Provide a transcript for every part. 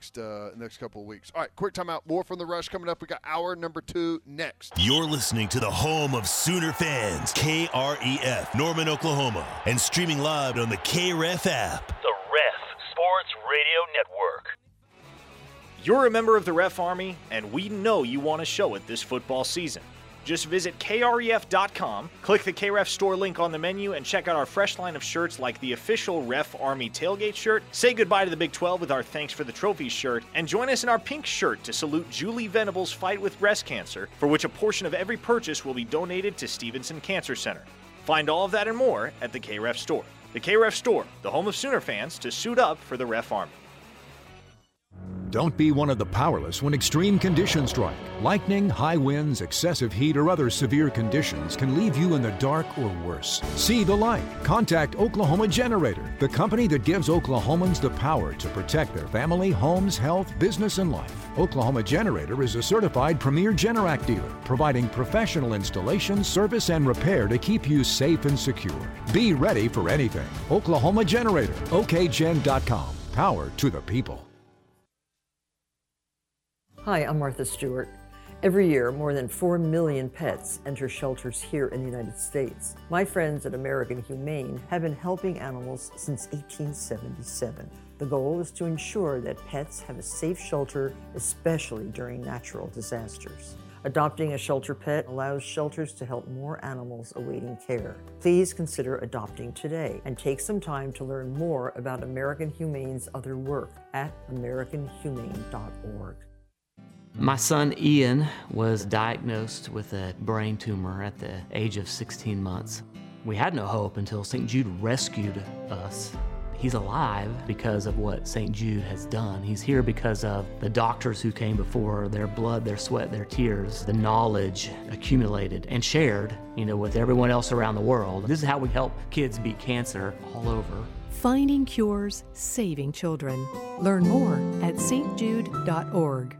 next uh, next couple of weeks. All right, quick timeout. More from the rush coming up. We got hour number two next. You're listening to the home of Sooner fans, KREF, Norman, Oklahoma, and streaming live on the KREF app. The Ref Sports Radio Network. You're a member of the Ref Army, and we know you want to show it this football season. Just visit kref.com, click the KREF store link on the menu, and check out our fresh line of shirts like the official Ref Army tailgate shirt. Say goodbye to the Big 12 with our Thanks for the Trophies shirt, and join us in our pink shirt to salute Julie Venables' fight with breast cancer, for which a portion of every purchase will be donated to Stephenson Cancer Center. Find all of that and more at the KREF store. The KREF store, the home of Sooner fans to suit up for the Ref Army. Don't be one of the powerless when extreme conditions strike. Lightning, high winds, excessive heat, or other severe conditions can leave you in the dark or worse. See the light. Contact Oklahoma Generator, the company that gives Oklahomans the power to protect their family, homes, health, business, and life. Oklahoma Generator is a certified premier Generac dealer, providing professional installation, service, and repair to keep you safe and secure. Be ready for anything. Oklahoma Generator, okgen.com. Power to the people. Hi, I'm Martha Stewart. Every year, more than 4 million pets enter shelters here in the United States. My friends at American Humane have been helping animals since 1877. The goal is to ensure that pets have a safe shelter, especially during natural disasters. Adopting a shelter pet allows shelters to help more animals awaiting care. Please consider adopting today and take some time to learn more about American Humane's other work at AmericanHumane.org. My son Ian was diagnosed with a brain tumor at the age of 16 months. We had no hope until St. Jude rescued us. He's alive because of what St. Jude has done. He's here because of the doctors who came before, their blood, their sweat, their tears, the knowledge accumulated and shared, you know, with everyone else around the world. This is how we help kids beat cancer all over. Finding cures, saving children. Learn more at stjude.org.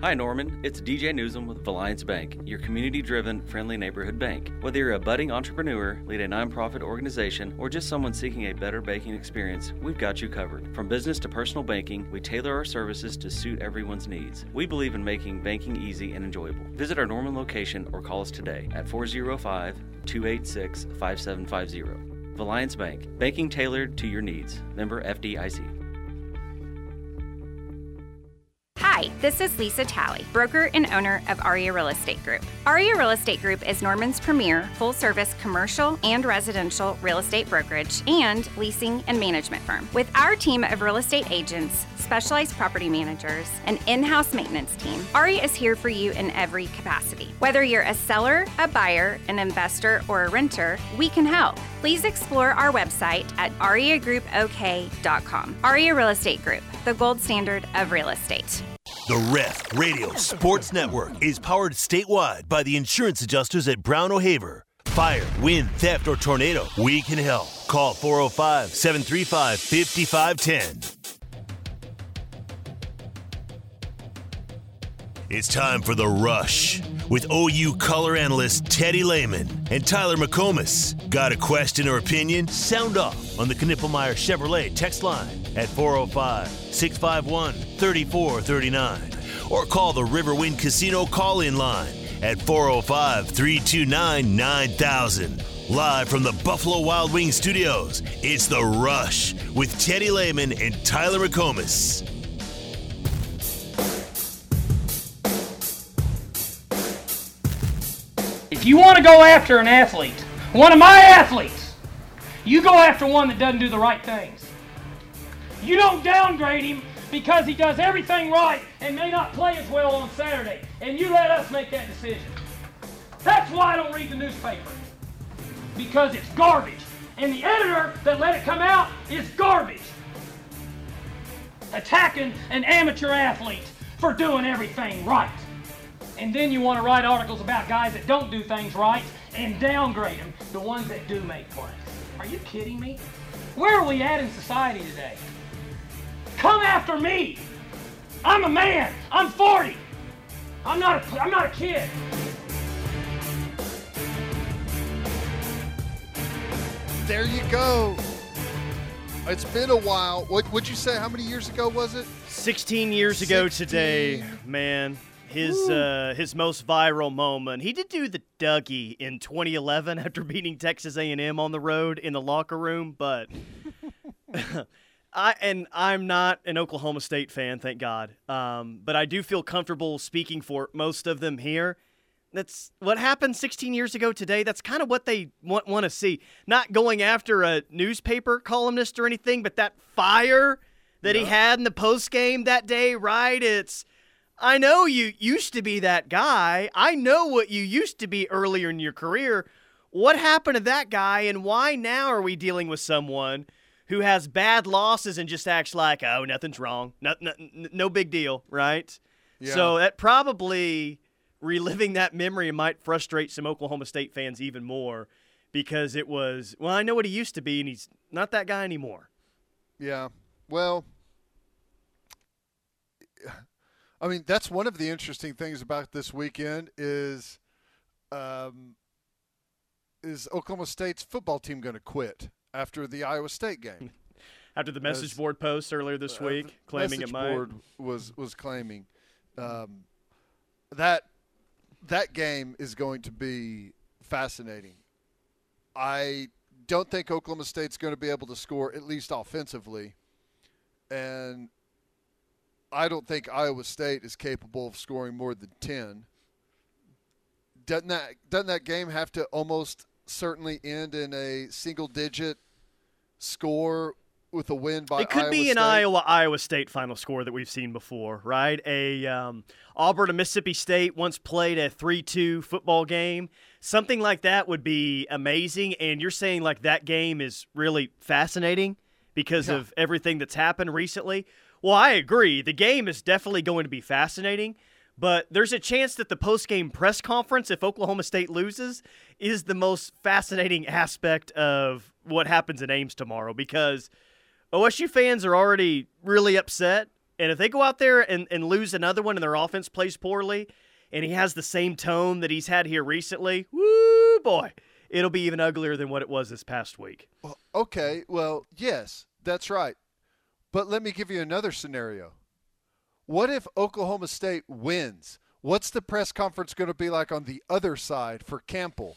Hi, Norman. It's DJ Newsom with Valliance Bank, your community driven, friendly neighborhood bank. Whether you're a budding entrepreneur, lead a nonprofit organization, or just someone seeking a better banking experience, we've got you covered. From business to personal banking, we tailor our services to suit everyone's needs. We believe in making banking easy and enjoyable. Visit our Norman location or call us today at 405 286 5750. Valliance Bank, banking tailored to your needs. Member FDIC. Hi, this is Lisa Talley, broker and owner of Aria Real Estate Group. Aria Real Estate Group is Norman's premier full service commercial and residential real estate brokerage and leasing and management firm. With our team of real estate agents, specialized property managers, and in house maintenance team, Aria is here for you in every capacity. Whether you're a seller, a buyer, an investor, or a renter, we can help. Please explore our website at ariagroupok.com. Aria Real Estate Group, the gold standard of real estate. The Ref Radio Sports Network is powered statewide by the insurance adjusters at Brown O'Haver. Fire, wind, theft, or tornado, we can help. Call 405 735 5510. It's time for The Rush with OU color analyst Teddy Lehman and Tyler McComas. Got a question or opinion? Sound off on the Knippelmeyer Chevrolet text line at 405 651 3439 or call the Riverwind Casino call in line at 405 329 9000. Live from the Buffalo Wild Wings studios, it's The Rush with Teddy Lehman and Tyler McComas. If you want to go after an athlete, one of my athletes, you go after one that doesn't do the right things. You don't downgrade him because he does everything right and may not play as well on Saturday. And you let us make that decision. That's why I don't read the newspaper. Because it's garbage. And the editor that let it come out is garbage. Attacking an amateur athlete for doing everything right. And then you want to write articles about guys that don't do things right and downgrade them, the ones that do make plays. Are you kidding me? Where are we at in society today? Come after me. I'm a man. I'm 40. I'm not a, I'm not a kid. There you go. It's been a while. What would you say? How many years ago was it? 16 years ago today, man. His uh, his most viral moment. He did do the Dougie in 2011 after beating Texas A&M on the road in the locker room, but I and I'm not an Oklahoma State fan, thank God. Um, but I do feel comfortable speaking for most of them here. That's what happened 16 years ago today. That's kind of what they want want to see. Not going after a newspaper columnist or anything, but that fire that he had in the post game that day, right? It's I know you used to be that guy. I know what you used to be earlier in your career. What happened to that guy and why now are we dealing with someone who has bad losses and just acts like, "Oh, nothing's wrong. No no, no big deal," right? Yeah. So that probably reliving that memory might frustrate some Oklahoma State fans even more because it was, well, I know what he used to be and he's not that guy anymore. Yeah. Well, I mean, that's one of the interesting things about this weekend is, um, is Oklahoma State's football team going to quit after the Iowa State game? After the message As- board post earlier this uh, week claiming it might. board was was claiming um, that that game is going to be fascinating. I don't think Oklahoma State's going to be able to score at least offensively, and I don't think Iowa State is capable of scoring more than ten. Doesn't that doesn't that game have to almost certainly end in a single digit score with a win by It could Iowa be an Iowa Iowa State final score that we've seen before, right? A um, Auburn and Mississippi State once played a three-two football game. Something like that would be amazing. And you're saying like that game is really fascinating because Yeah. of everything that's happened recently. Well, I agree. The game is definitely going to be fascinating. But there's a chance that the post-game press conference, if Oklahoma State loses, is the most fascinating aspect of what happens in Ames tomorrow because OSU fans are already really upset. And if they go out there and, and lose another one and their offense plays poorly and he has the same tone that he's had here recently, woo boy, it'll be even uglier than what it was this past week. Well, okay, well, yes, that's right. But let me give you another scenario. What if Oklahoma State wins? What's the press conference going to be like on the other side for Campbell?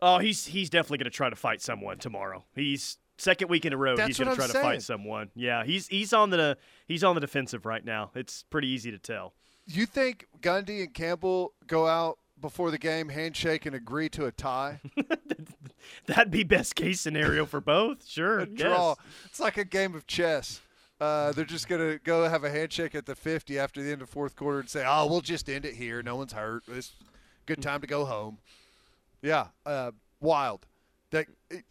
Oh, he's he's definitely going to try to fight someone tomorrow. He's second week in a row. That's he's going to try I'm to fight someone. Yeah, he's he's on the he's on the defensive right now. It's pretty easy to tell. You think Gundy and Campbell go out before the game, handshake, and agree to a tie? That'd be best case scenario for both. Sure, a draw. It's like a game of chess. Uh, they're just going to go have a handshake at the 50 after the end of fourth quarter and say, oh, we'll just end it here. No one's hurt. It's a good time to go home. Yeah, uh, wild. That it,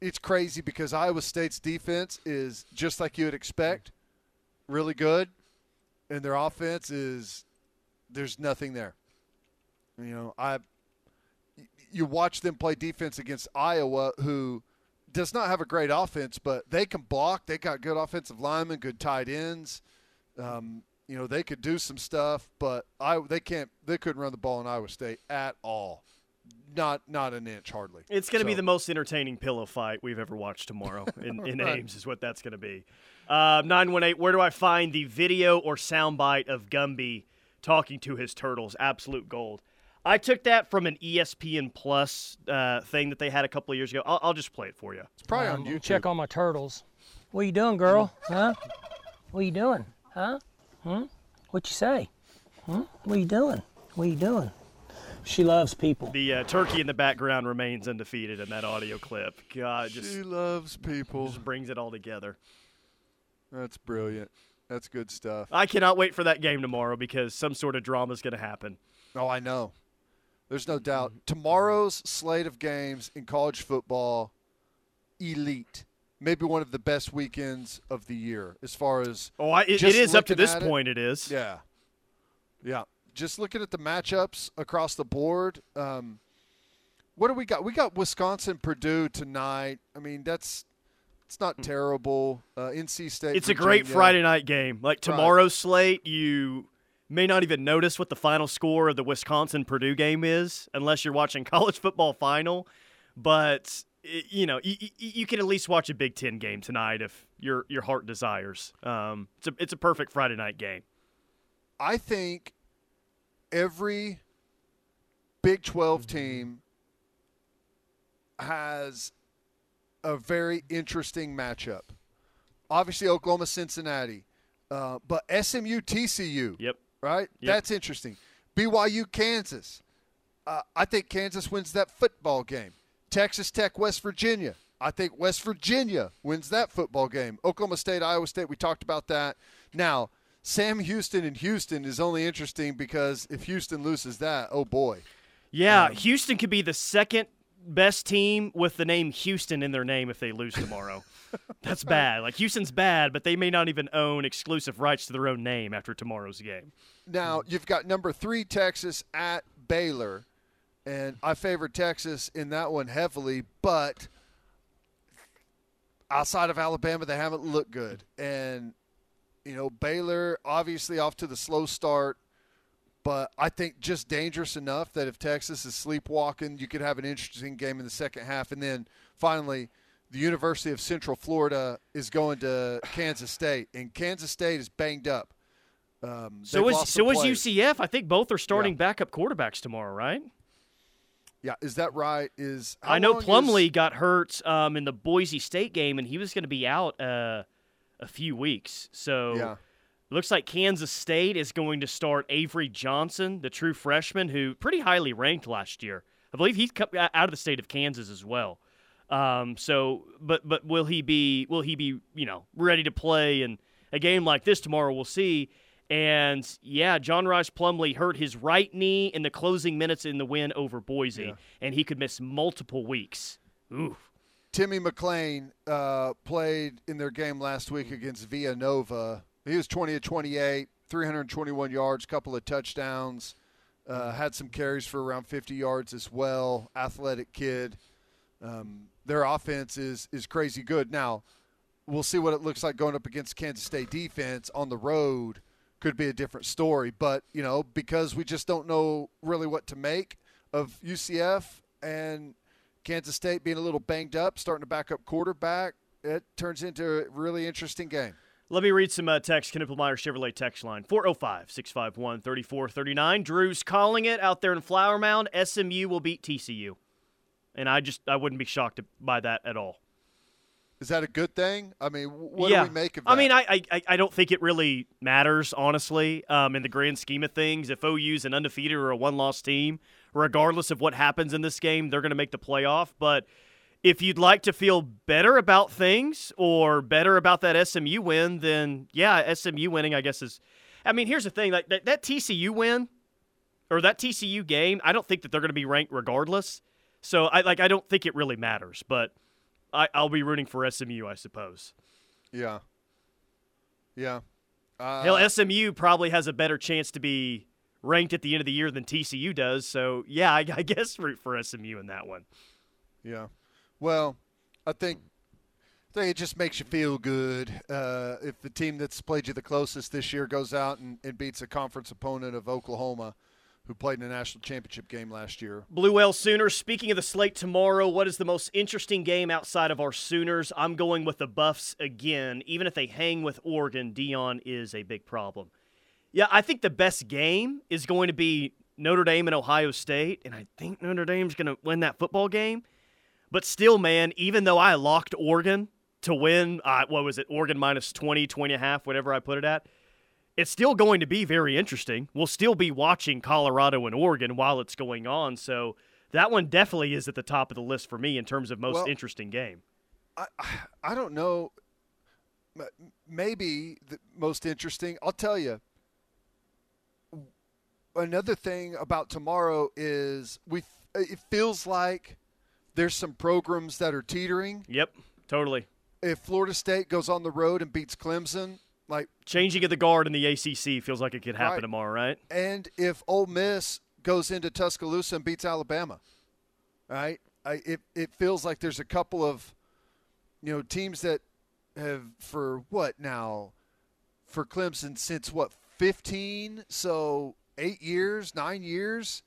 It's crazy because Iowa State's defense is just like you would expect, really good, and their offense is there's nothing there. You know, I you watch them play defense against Iowa, who does not have a great offense, but they can block. They got good offensive linemen, good tight ends. Um, you know, they could do some stuff, but I they can't. They couldn't run the ball in Iowa State at all. Not not an inch hardly. It's going to be the most entertaining pillow fight we've ever watched tomorrow in, in Right. Ames, is what that's going to be. Uh, 918, where do I find the video or soundbite of Gundy talking to his turtles? Absolute gold. I took that from an ESPN Plus uh, thing that they had a couple of years ago. I'll, I'll just play it for you. It's probably Um, on YouTube. Check on my turtles. What are you doing, girl? Huh? What are you doing? Huh? Hmm? What you say? Hmm? What are you doing? What are you doing? She loves people. The uh, turkey in the background remains undefeated in that audio clip. God, just She loves people. just brings it all together. That's brilliant. That's good stuff. I cannot wait for that game tomorrow because some sort of drama is going to happen. Oh, I know. There's no doubt. Tomorrow's slate of games in college football, elite. Maybe one of the best weekends of the year as far as. Oh, I, it, it is up to this it. point. It is. Yeah. Yeah. Just looking at the matchups across the board. Um, what do we got? We got Wisconsin, Purdue tonight. I mean, that's it's not terrible. Uh, NC State. Hmm. It's a great Friday night game. Like Right. tomorrow's slate, you may not even notice what the final score of the Wisconsin Purdue game is unless you're watching college football final. But you know, you, you can at least watch a Big Ten game tonight if your your heart desires. Um, it's a it's a perfect Friday night game. I think every Big 12 team has a very interesting matchup. Obviously, Oklahoma, Cincinnati, uh, but SMU, TCU. Yep. Right? Yep. That's interesting. BYU, Kansas. Uh, I think Kansas wins that football game. Texas Tech, West Virginia. I think West Virginia wins that football game. Oklahoma State, Iowa State, we talked about that. Now, Sam Houston in Houston is only interesting because if Houston loses that, oh boy. Yeah, Houston could be the second best team with the name Houston in their name if they lose tomorrow. That's bad. Like Houston's bad, but they may not even own exclusive rights to their own name after tomorrow's game. Now, you've got number three, Texas at Baylor. And I favor Texas in that one heavily, but outside of Alabama, they haven't looked good. And, you know, Baylor obviously off to the slow start, but I think just dangerous enough that if Texas is sleepwalking, you could have an interesting game in the second half. And then finally, the University of Central Florida is going to Kansas State, and Kansas State is banged up. Um, So is so is. UCF. I think both are starting backup quarterbacks tomorrow, right? Yeah, is that right? Is I know long is- Plumlee got hurt um, in the Boise State game, and he was going to be out uh, a few weeks. So Yeah. looks like Kansas State is going to start Avery Johnson, the true freshman, who pretty highly ranked last year. I believe he's out of the state of Kansas as well. Um, so, but but will he be will he be you know ready to play in a game like this tomorrow? We'll see. And yeah, John Rhys Plumlee hurt his right knee in the closing minutes in the win over Boise, and he could miss multiple weeks. Ooh. Timmy McClain uh, played in their game last week against Villanova. He was 20 of 28, 321 yards, couple of touchdowns, uh, had some carries for around 50 yards as well. Athletic kid. Um, their offense is is crazy good. Now, we'll see what it looks like going up against Kansas State defense on the road. Could be a different story, but you know because we just don't know really what to make of UCF and Kansas State being a little banged up, starting to back up quarterback. It turns into a really interesting game. Let me read some uh, text. Knippelmeyer Chevrolet text line 405 651 3439. Drew's calling it out there in Flower Mound. SMU will beat TCU. And I just, I wouldn't be shocked by that at all. Is that a good thing? I mean, what yeah. do we make of that? I mean, I, I I don't think it really matters, honestly, um, in the grand scheme of things. If OU's an undefeated or a one-loss team, regardless of what happens in this game, they're going to make the playoff. But if you'd like to feel better about things or better about that SMU win, then yeah, SMU winning, I guess is. I mean, here's the thing: like that, that TCU win or that TCU game, I don't think that they're going to be ranked regardless. So I like I don't think it really matters, but I, I'll be rooting for SMU, I suppose. yeah, yeah. Uh, Hell, SMU probably has a better chance to be ranked at the end of the year than TCU does. So yeah, I, I guess root for SMU in that one. Yeah. Well, I think I think it just makes you feel good uh, if the team that's played you the closest this year goes out and, and beats a conference opponent of Oklahoma, who played in a national championship game last year. Blue Whale Sooners. Speaking of the slate tomorrow, what is the most interesting game outside of our Sooners? I'm going with the Buffs again. Even if they hang with Oregon, Deion is a big problem. Yeah, I think the best game is going to be Notre Dame and Ohio State, and I think Notre Dame's going to win that football game. But still, man, even though I locked Oregon to win, uh, what was it, Oregon minus 20, 20 and a half, whatever I put it at, it's still going to be very interesting. We'll still be watching Colorado and Oregon while it's going on. So that one definitely is at the top of the list for me in terms of most Well- interesting game. I I don't know. Maybe the most interesting. I'll tell you. Another thing about tomorrow is we. It feels like there's some programs that are teetering. Yep, totally. If Florida State goes on the road and beats Clemson, like Changing of the guard in the ACC feels like it could happen Right. tomorrow, right? and if Ole Miss goes into Tuscaloosa and beats Alabama, right? I, it it feels like there's a couple of, you know, teams that have for what now, for Clemson since what 15, so eight years, nine years,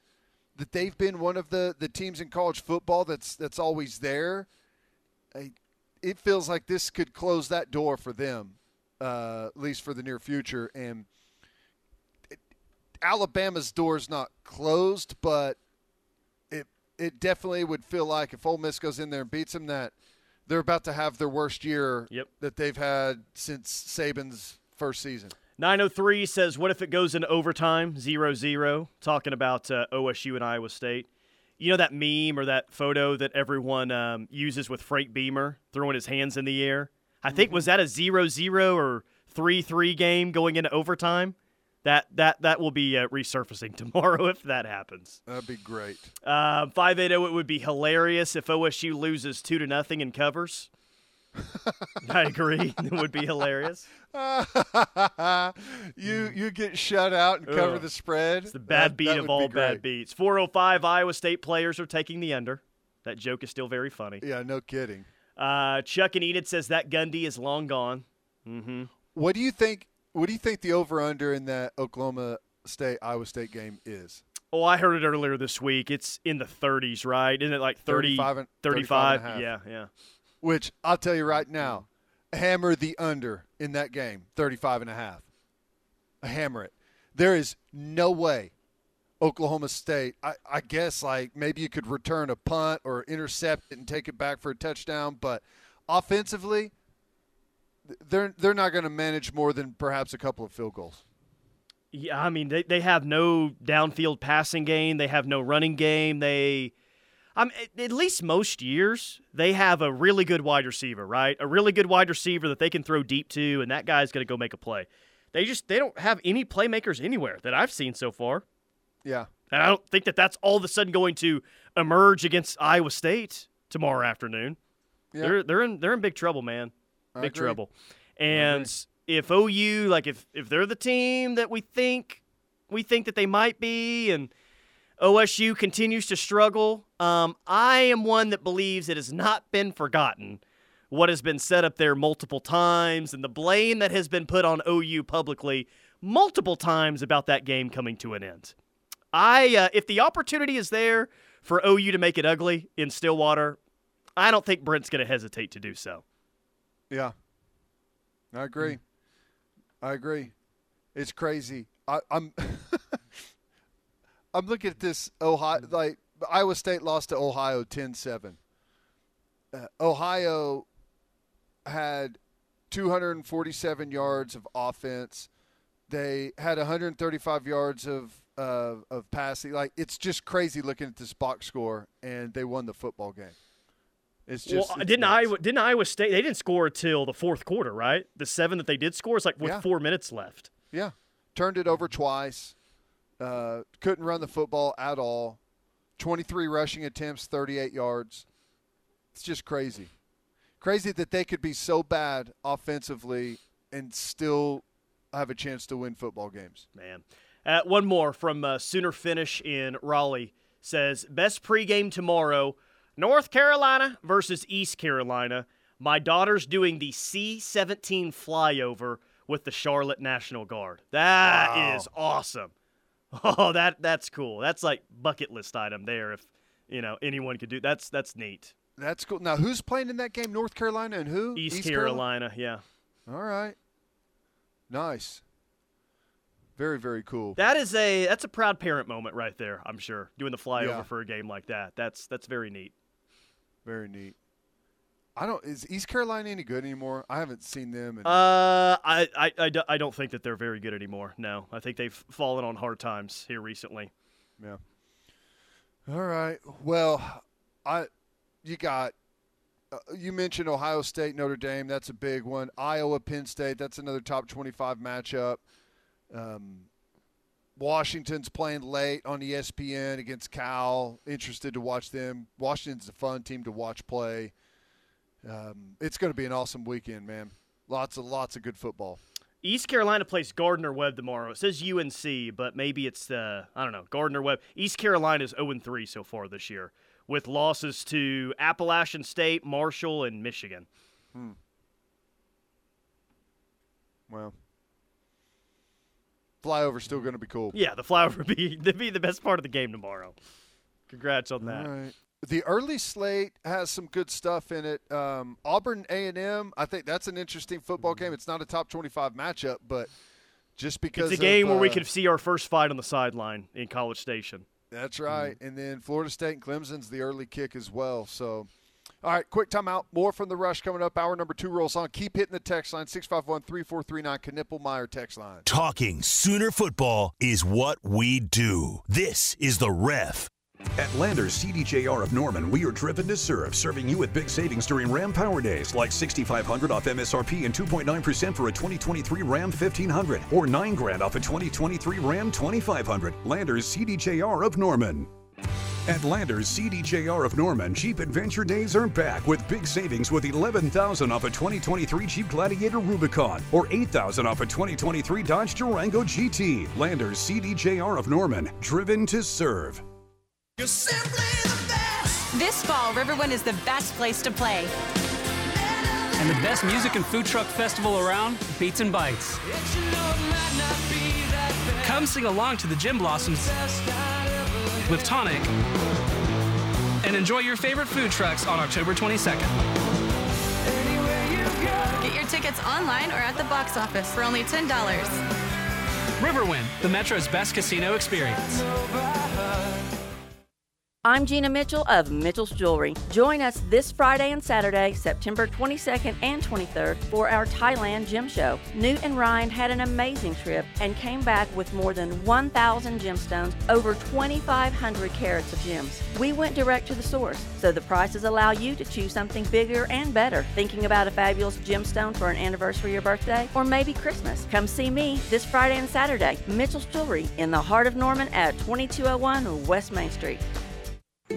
that they've been one of the the teams in college football that's that's always there, I, it feels like this could close that door for them, uh, at least for the near future. And it, Alabama's door's not closed, but it it definitely would feel like if Ole Miss goes in there and beats them, that they're about to have their worst year Yep. that they've had since Saban's first season. 903 says, What if it goes into overtime? 0 0. Talking about uh, OSU and Iowa State. You know that meme or that photo that everyone um, uses with Frank Beamer throwing his hands in the air? I think, was that a 0 0 or 3 3 game going into overtime? That, that, that will be uh, resurfacing tomorrow if that happens. That'd be great. Um, 580, it would be hilarious if OSU loses 2 to nothing and covers. I agree. It would be hilarious. you you get shut out and cover Ugh. the spread. It's the bad That- beat that of all be bad beats. 405 Iowa State players are taking the under. That joke is still very funny. Yeah, no kidding. Uh, Chuck and Enid says that Gundy is long gone. Mm-hmm. What do you think? What do you think the over under in that Oklahoma State Iowa State game is? Oh, I heard it earlier this week. It's in the 30s, right? Isn't it like 30, 35 and- 35? 35 and yeah, yeah. Which I'll tell you right now, hammer the under in that game, 35 and a half. Hammer it. There is no way Oklahoma State, I, I guess like maybe you could return a punt or intercept it and take it back for a touchdown, but offensively, they're they're not going to manage more than perhaps a couple of field goals. Yeah, I mean they, they have no downfield passing game. They have no running game. They, at- at least most years they have a really good wide receiver, right? A really good wide receiver that they can throw deep to, and that guy's going to go make a play. They just they don't have any playmakers anywhere that I've seen so far, Yeah. and I don't think that that's all of a sudden going to emerge against Iowa State tomorrow afternoon. Yeah. They're they're in they're in big trouble, man. I Big agree. trouble. And if OU like if if they're the team that we think we think that they might be and OSU continues to struggle, um, I am one that believes it has not been forgotten what has been said up there multiple times and the blame that has been put on OU publicly multiple times about that game coming to an end. I uh, if the opportunity is there for OU to make it ugly in Stillwater, I don't think Brent's going to hesitate to do so. Yeah. I agree. I agree. It's crazy. I, I'm I'm looking at this Ohio like Iowa State lost to Ohio 10-7. Uh, Ohio had 247 yards of offense. They had 135 yards of uh, of passing. Like it's just crazy looking at this box score, and they won the football game. It's just well, it's didn't nuts. Iowa didn't Iowa State? They didn't score until the fourth quarter, right? The seven that they did score is like with Yeah. four minutes left. Yeah, turned it over twice. Uh, couldn't run the football at all. Twenty-three rushing attempts, thirty-eight yards. It's just crazy, crazy that they could be so bad offensively and still have a chance to win football games. Man, uh, one more from uh, Sooner Finish in Raleigh says best pregame tomorrow: North Carolina versus East Carolina. My daughter's doing the C-17 flyover with the Charlotte National Guard. That is Wow. awesome. Oh, that that's cool. That's like bucket list item there. If you know anyone could do that's that's neat. That's cool. Now, who's playing in that game? North Carolina and who? East, Carolina, yeah. All right. Nice. Very, very cool. That is a that's a proud parent moment right there. I'm sure doing the flyover Yeah. for a game like that. That's that's very neat. Very neat. I don't. Is East Carolina any good anymore? I haven't seen them. In, Uh, I, I, I, I don't think that they're very good anymore. No, I think they've fallen on hard times here recently. Yeah. All right. Well, I you got uh, you mentioned Ohio State Notre Dame. That's a big one. Iowa Penn State. That's another top twenty-five matchup. Um, Washington's playing late on ESPN against Cal. Interested to watch them. Washington's a fun team to watch play. Um, it's going to be an awesome weekend, man. Lots of lots of good football. East Carolina plays Gardner Webb tomorrow. It says UNC, but maybe it's uh, I don't know Gardner Webb. East Carolina is 0 3 so far this year, with losses to Appalachian State, Marshall, and Michigan. Hmm. Well, flyover's still going to be cool. Yeah, the flyover would be be the best part of the game tomorrow. Congrats on that. Right. the early slate has some good stuff in it. Um, Auburn A and M, I think that's an interesting football game. It's not a top twenty-five matchup, but just because it's a game of, where we uh, could see our first fight on the sideline in College Station. That's mm-hmm. right. And then Florida State and Clemson's the early kick as well. So, all right, quick timeout. More from the rush coming up. Hour number two rolls on. Keep hitting the text line 651 3439 Knippelmeyer text line. Talking Sooner football is what we do. This is the ref. At Landers CDJR of Norman, we are driven to serve, serving you with big savings during Ram Power Days, like 6500 off MSRP and 2.9% for a 2023 Ram 1500, or 9 grand off a 2023 Ram 2500. Landers CDJR of Norman. At Landers CDJR of Norman, Jeep Adventure Days are back with big savings with 11000 off a 2023 Jeep Gladiator Rubicon or 8000 off a 2023 Dodge Durango GT. Landers CDJR of Norman, driven to serve. This fall, Riverwind is the best place to play. And the best music and food truck festival around, Beats and Bites. Come sing along to the Gin Blossoms with Tonic and enjoy your favorite food trucks on October 22nd. Get your tickets online or at the box office for only $10. Riverwind, the Metro's best casino experience. I'm Gina Mitchell of Mitchell's Jewelry. Join us this Friday and Saturday, September 22nd and 23rd, for our Thailand gem show. Newt and Ryan had an amazing trip and came back with more than 1,000 gemstones, over 2,500 carats of gems. We went direct to the source, so the prices allow you to choose something bigger and better. Thinking about a fabulous gemstone for an anniversary or birthday, or maybe Christmas? Come see me this Friday and Saturday. Mitchell's Jewelry in the heart of Norman at 2201 West Main Street.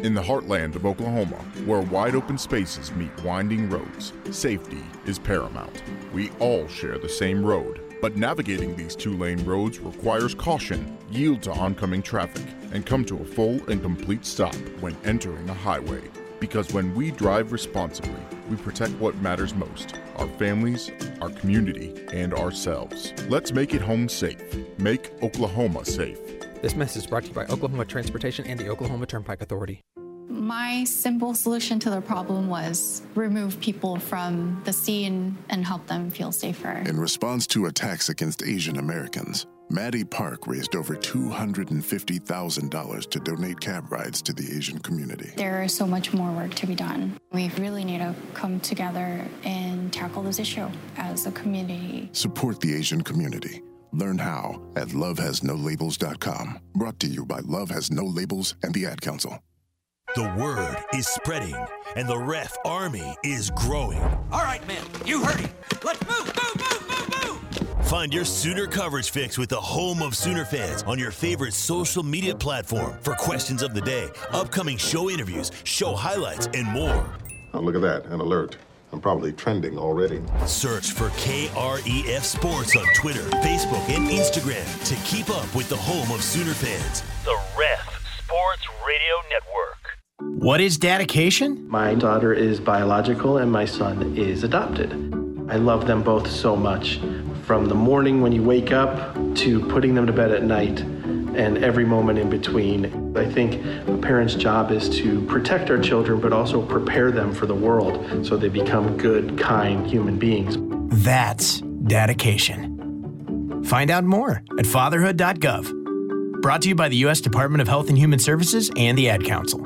In the heartland of Oklahoma, where wide open spaces meet winding roads, safety is paramount. We all share the same road, but navigating these two lane roads requires caution, yield to oncoming traffic, and come to a full and complete stop when entering a highway. Because when we drive responsibly, we protect what matters most our families, our community, and ourselves. Let's make it home safe. Make Oklahoma safe. This message is brought to you by Oklahoma Transportation and the Oklahoma Turnpike Authority. My simple solution to the problem was remove people from the scene and help them feel safer. In response to attacks against Asian Americans, Maddie Park raised over $250,000 to donate cab rides to the Asian community. There is so much more work to be done. We really need to come together and tackle this issue as a community. Support the Asian community. Learn how at lovehasnolabels.com. Brought to you by Love Has No Labels and the Ad Council. The word is spreading, and the ref army is growing. All right, man, you heard him. Let's move, move, move, move, move. Find your Sooner coverage fix with the home of Sooner fans on your favorite social media platform for questions of the day, upcoming show interviews, show highlights, and more. Oh, look at that, an alert. I'm probably trending already. Search for KREF Sports on Twitter, Facebook, and Instagram to keep up with the home of Sooner fans. The Ref Sports Radio Network. What is dedication? My daughter is biological and my son is adopted. I love them both so much. From the morning when you wake up to putting them to bed at night and every moment in between. I think a parent's job is to protect our children, but also prepare them for the world so they become good, kind human beings. That's dedication. Find out more at fatherhood.gov. Brought to you by the U.S. Department of Health and Human Services and the Ad Council.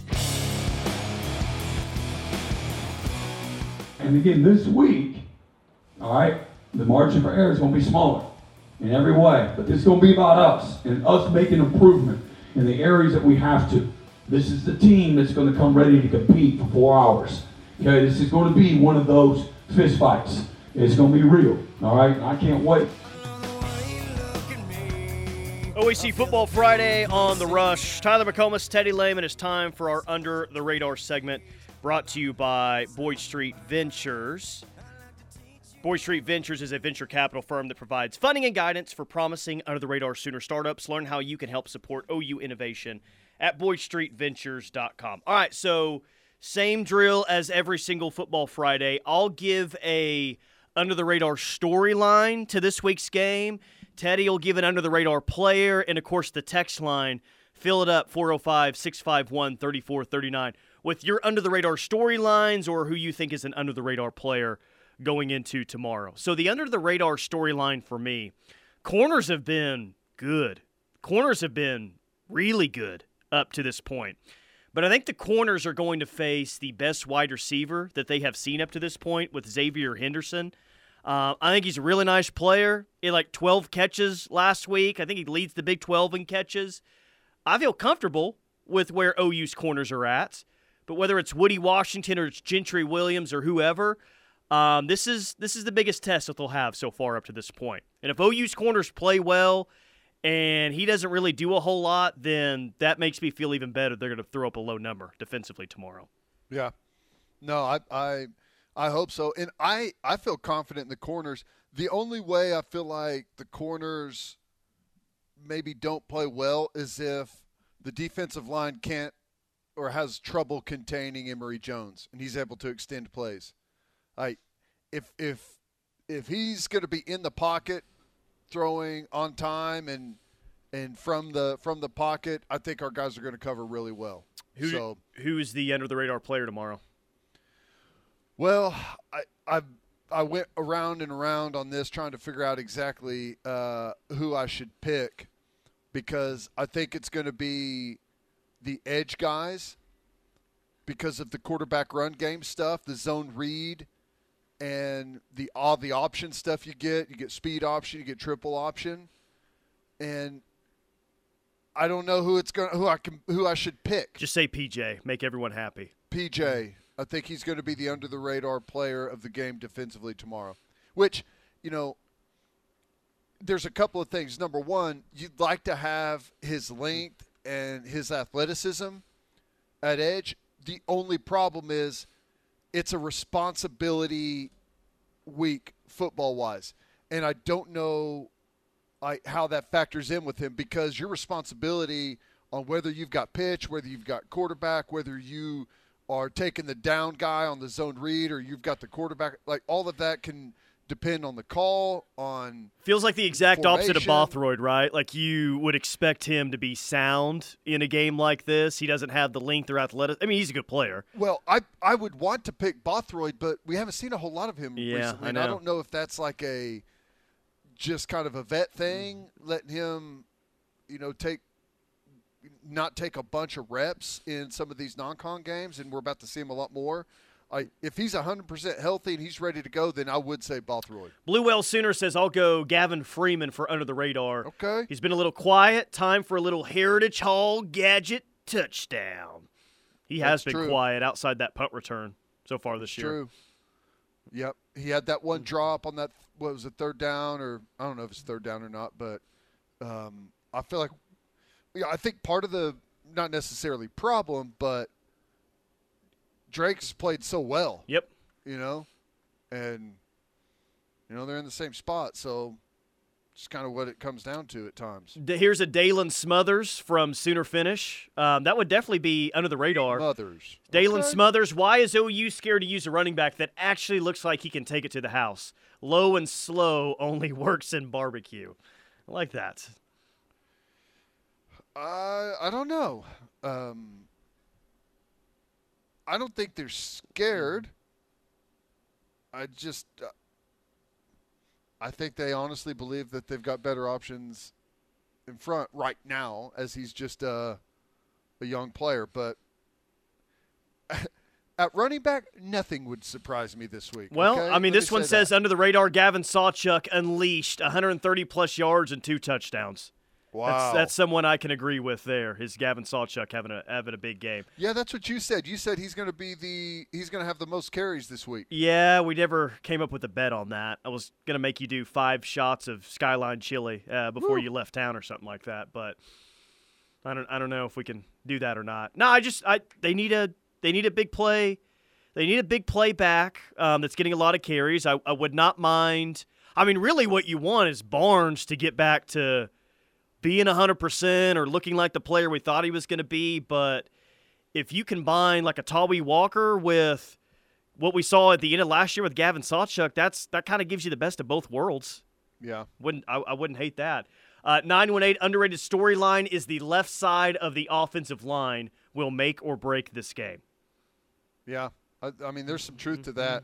And again, this week, all right, the margin for error is going to be smaller in every way. But this is going to be about us and us making improvement in the areas that we have to. This is the team that's going to come ready to compete for four hours. Okay, this is going to be one of those fist fights. It's going to be real. All right, I can't wait. OAC Football Friday on the Rush. Tyler McComas, Teddy Lehman. It's time for our Under the Radar segment brought to you by Boyd Street Ventures. Boyd Street Ventures is a venture capital firm that provides funding and guidance for promising under the radar sooner startups. Learn how you can help support OU innovation at BoydStreetVentures.com. All right, so same drill as every single football Friday. I'll give a under the radar storyline to this week's game. Teddy will give an under the radar player, and of course, the text line. Fill it up 405 651 3439 with your under the radar storylines or who you think is an under the radar player going into tomorrow. So, the under the radar storyline for me corners have been good. Corners have been really good up to this point. But I think the corners are going to face the best wide receiver that they have seen up to this point with Xzavier Henderson. Uh, I think he's a really nice player. He had like 12 catches last week. I think he leads the Big 12 in catches. I feel comfortable with where OU's corners are at. But whether it's Woody Washington or it's Gentry Williams or whoever, um, this is this is the biggest test that they'll have so far up to this point. And if OU's corners play well and he doesn't really do a whole lot, then that makes me feel even better. They're going to throw up a low number defensively tomorrow. Yeah. No, I I I hope so. And I I feel confident in the corners. The only way I feel like the corners maybe don't play well is if the defensive line can't or has trouble containing Emory Jones and he's able to extend plays. I if if if he's going to be in the pocket throwing on time and and from the from the pocket, I think our guys are going to cover really well. Who, so who's the under the radar player tomorrow? Well, I I I went around and around on this trying to figure out exactly uh, who I should pick because I think it's going to be the edge guys because of the quarterback run game stuff, the zone read, and the all the option stuff you get. You get speed option, you get triple option, and I don't know who it's going who I can who I should pick. Just say PJ. Make everyone happy. PJ. I think he's going to be the under the radar player of the game defensively tomorrow. Which, you know, there's a couple of things. Number one, you'd like to have his length and his athleticism at edge. The only problem is it's a responsibility week football wise. And I don't know I, how that factors in with him because your responsibility on whether you've got pitch, whether you've got quarterback, whether you are taking the down guy on the zone read or you've got the quarterback, like all of that can depend on the call, on Feels like the exact opposite of. Bothroyd, right? Like you would expect him to be sound in a game like this. He doesn't have the length or athleticism. I mean, he's a good player. Well, I I would want to pick Bothroyd, but we haven't seen a whole lot of him Yeah, recently. I and I don't know if that's like a just kind of a vet thing, letting him, you know, take not take a bunch of reps in some of these non-con games, and we're about to see him a lot more. I, if he's 100% healthy and he's ready to go, then I would say Bothroyd. Blue Well Sooner says I'll go Gavin Freeman for under the radar. Okay. He's been a little quiet. Time for a little Heritage Hall gadget touchdown. He has That's been true. quiet outside that punt return so far this year. True. Yep, he had that one drop on that. What was it, third down or I don't know if it's third down or not, but um, I feel like, yeah, I think part of the not necessarily problem, but Drake's played so well. Yep. You know, and you know they're in the same spot, so it's kind of what it comes down to at times. Here's a Daylan Smothers from Sooner Finish. Um, that would definitely be under the radar. Smothers. Daylan Okay. Smothers. Why is OU scared to use a running back that actually looks like he can take it to the house? Low and slow only works in barbecue. I like that. I I don't know. Um, I don't think they're scared. I just, uh, I think they honestly believe that they've got better options in front right now, as he's just a, a young player. But at running back, nothing would surprise me this week. Well, okay? I mean, Let this me one say says that. under the radar, Gavin Sawchuk unleashed 130 plus yards and two touchdowns. Wow. That's, that's someone I can agree with there. Is Gavin Sawchuk having a having a big game? Yeah, that's what you said. You said he's going to be the he's going to have the most carries this week. Yeah, we never came up with a bet on that. I was gonna make you do five shots of Skyline chili uh, before Woo. you left town or something like that, but I don't I don't know if we can do that or not. No, I just I they need a they need a big play. They need a big play back um, that's getting a lot of carries. I, I would not mind. I mean, really, what you want is Barnes to get back to being 100% or looking like the player we thought he was going to be. But if you combine like a Tawee Walker with what we saw at the end of last year with Gavin Sawchuk, that's that kind of gives you the best of both worlds. Yeah. Wouldn't I, I wouldn't hate that. Uh, 918 underrated storyline is the left side of the offensive line will make or break this game. Yeah, I, I mean, there's some truth to that,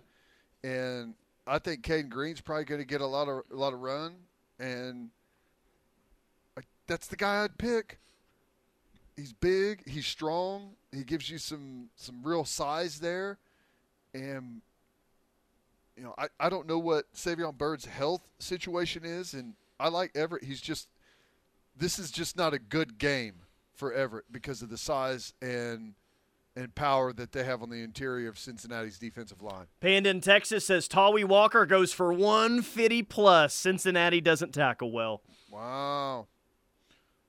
and I think Caden Green's probably going to get a lot of a lot of run, and that's the guy I'd pick. He's big, he's strong, he gives you some some real size there, and you know I, I don't know what Savion Byrd's health situation is, and I like Everett. He's just this is just not a good game for Everett because of the size and and power that they have on the interior of Cincinnati's defensive line. Panda in Texas says Tawee Walker goes for 150 plus. Cincinnati doesn't tackle well. Wow.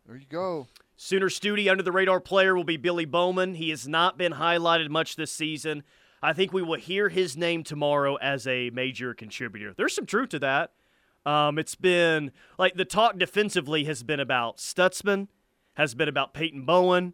There you go. Sooner Studi under the radar player will be Billy Bowman. He has not been highlighted much this season. I think we will hear his name tomorrow as a major contributor. There's some truth to that. Um, it's been like the talk defensively has been about Stutsman, has been about Peyton Bowen,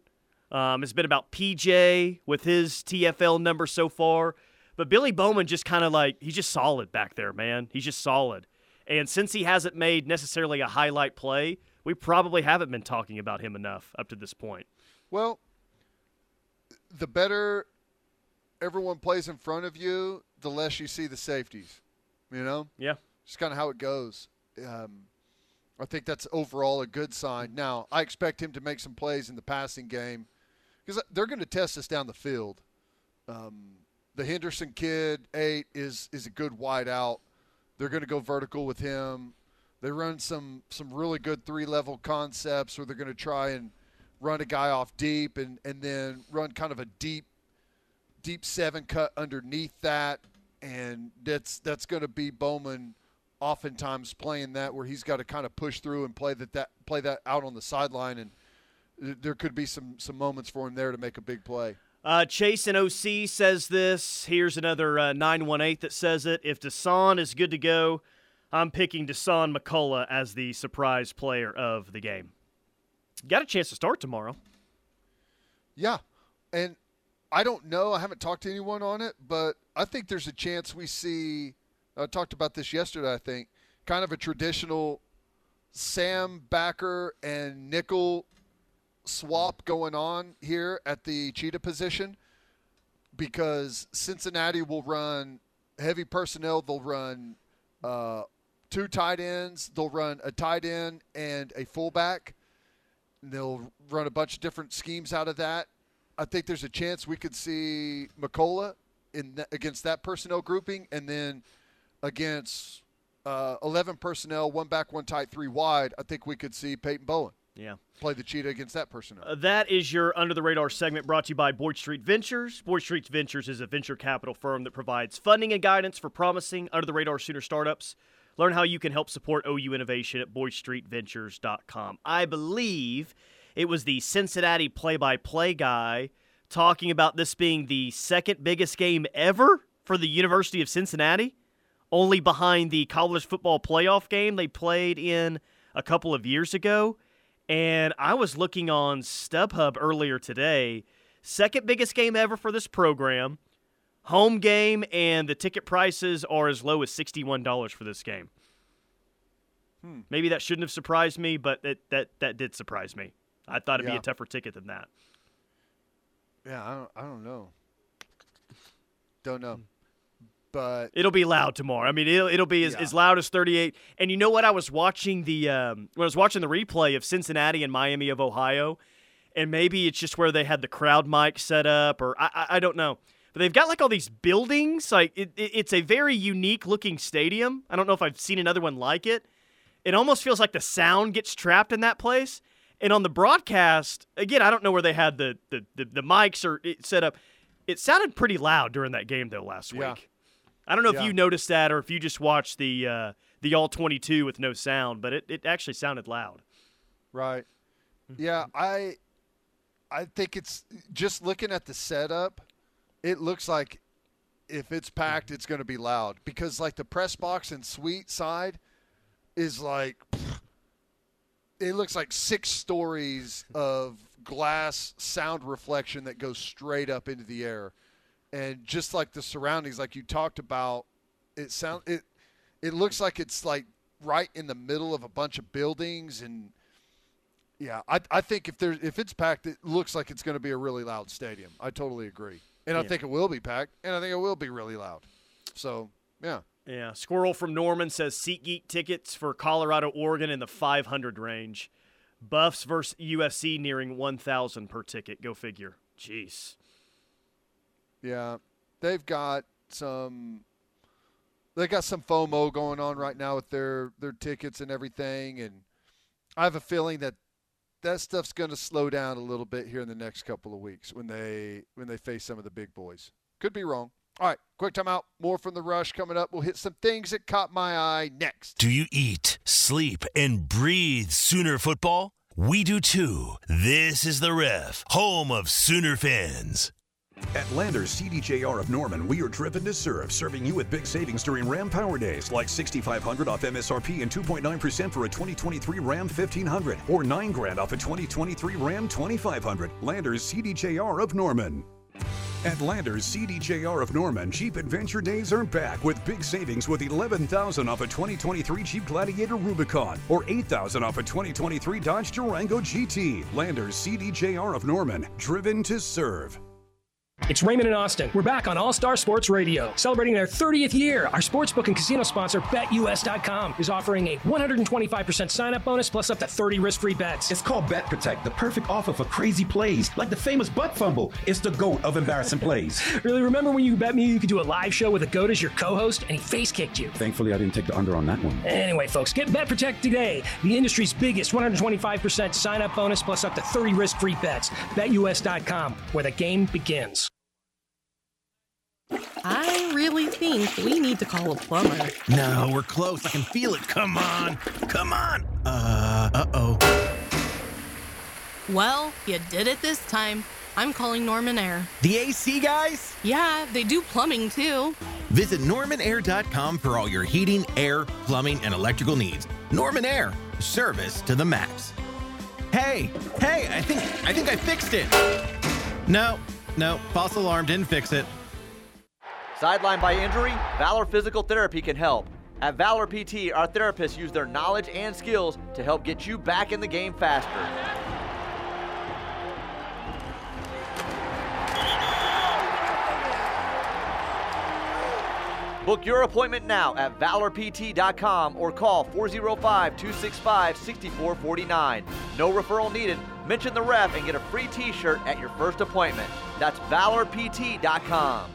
um, it's been about PJ with his TFL number so far. But Billy Bowman just kind of like, he's just solid back there, man. He's just solid. And since he hasn't made necessarily a highlight play, we probably haven't been talking about him enough up to this point. Well, the better everyone plays in front of you, the less you see the safeties. You know? Yeah. Just kind of how it goes. Um, I think that's overall a good sign. Now, I expect him to make some plays in the passing game because they're going to test us down the field. Um, the Henderson kid, eight, is is a good wide out. They're going to go vertical with him. They run some some really good three level concepts where they're going to try and run a guy off deep and and then run kind of a deep deep seven cut underneath that, and that's that's going to be Bowman oftentimes playing that where he's got to kind of push through and play that, that play that out on the sideline and there could be some some moments for him there to make a big play. Uh, Chase and OC says this. Here's another uh, 918 that says it. If Dasan is good to go, I'm picking Dasan McCullough as the surprise player of the game. Got a chance to start tomorrow. Yeah. And I don't know. I haven't talked to anyone on it, but I think there's a chance we see. I talked about this yesterday, I think. Kind of a traditional Sam backer and nickel swap going on here at the cheetah position because Cincinnati will run heavy personnel. They'll run uh, two tight ends. They'll run a tight end and a fullback. They'll run a bunch of different schemes out of that. I think there's a chance we could see McCullough in th- against that personnel grouping, and then against uh, 11 personnel, one back, one tight, three wide. I think we could see Peyton Bowen. Yeah. Play the cheetah against that personnel. Uh, that is your Under the Radar segment brought to you by Boyd Street Ventures. Boyd Street Ventures is a venture capital firm that provides funding and guidance for promising Under the Radar Sooner startups. Learn how you can help support OU innovation at BoydStreetVentures.com. I believe it was the Cincinnati play by play guy talking about this being the second biggest game ever for the University of Cincinnati, only behind the college football playoff game they played in a couple of years ago. And I was looking on StubHub earlier today. Second biggest game ever for this program. Home game, and the ticket prices are as low as $61 for this game. Hmm. Maybe that shouldn't have surprised me, but that, that, that did surprise me. I thought it'd be a tougher ticket than that. Yeah, I don't, I don't know. Don't know. But It'll be loud tomorrow. I mean, it'll, it'll be as, Yeah. as loud as 38. And you know what? I was watching the um, when I was watching the replay of Cincinnati and Miami of Ohio, and maybe it's just where they had the crowd mic set up, or I, I, I don't know. But they've got like all these buildings. Like it, it, it's a very unique looking stadium. I don't know if I've seen another one like it. it almost feels like the sound gets trapped in that place. And on the broadcast, again, I don't know where they had the the, the, the mics or it set up. It sounded pretty loud during that game though last Yeah. week. I don't know Yeah. if you noticed that or if you just watched the uh, the all 22 with no sound, but it, it actually sounded loud. Right. Yeah, I I think it's just looking at the setup, it looks like if it's packed it's going to be loud because like the press box and suite side is like it looks like six stories of glass sound reflection that goes straight up into the air. And just like the surroundings like you talked about, it sound it it looks like it's like right in the middle of a bunch of buildings and yeah, I, I think if there's if it's packed, it looks like it's going to be a really loud stadium. I totally agree, and I Yeah. think it will be packed, and I think it will be really loud. So yeah, Yeah, Squirrel from Norman says SeatGeek tickets for Colorado, Oregon in the 500 range. Buffs versus USC nearing 1,000 per ticket. Go figure. Jeez. yeah, they've got some they got some FOMO going on right now with their their tickets and everything, and I have a feeling that that stuff's going to slow down a little bit here in the next couple of weeks when they when they face some of the big boys. Could be wrong. All right, quick timeout. More from the rush coming up. We'll hit some things that caught my eye next. Do you eat, sleep, and breathe Sooner football? We do too. This is the ref, home of Sooner fans. At Landers CDJR of Norman, we are driven to serve, serving you with big savings during Ram Power Days, like 6500 off MSRP and 2.9% for a 2023 Ram 1500, or 9 grand off a 2023 Ram 2500. Landers CDJR of Norman. At Landers CDJR of Norman, Jeep Adventure Days are back with big savings with 11000 off a 2023 Jeep Gladiator Rubicon or 8000 off a 2023 Dodge Durango GT. Landers CDJR of Norman, driven to serve. It's Raymond and Austin. We're back on All Star Sports Radio, celebrating their 30th year. Our sportsbook and casino sponsor, BetUS.com, is offering a 125% sign-up bonus plus up to 30 risk-free bets. It's called Bet Protect, the perfect offer for crazy plays, like the famous butt fumble. It's the goat of embarrassing plays. Really, remember when you bet me you could do a live show with a goat as your co-host, and he face-kicked you? Thankfully, I didn't take the under on that one. Anyway, folks, get Bet Protect today. The industry's biggest 125% sign-up bonus plus up to 30 risk-free bets. BetUS.com, where the game begins. I really think we need to call a plumber. No, we're close. I can feel it. Come on. Come on. Uh, uh-oh. Well, you did it this time. I'm calling Norman Air. The AC guys? Yeah, they do plumbing too. Visit normanair.com for all your heating, air, plumbing, and electrical needs. Norman Air, service to the max. Hey, hey, I think I think I fixed it. No, no, false alarm didn't fix it. Sidelined by injury, Valor Physical Therapy can help. At Valor PT, our therapists use their knowledge and skills to help get you back in the game faster. Book your appointment now at valorpt.com or call 405 265 6449. No referral needed. Mention the ref and get a free t shirt at your first appointment. That's valorpt.com.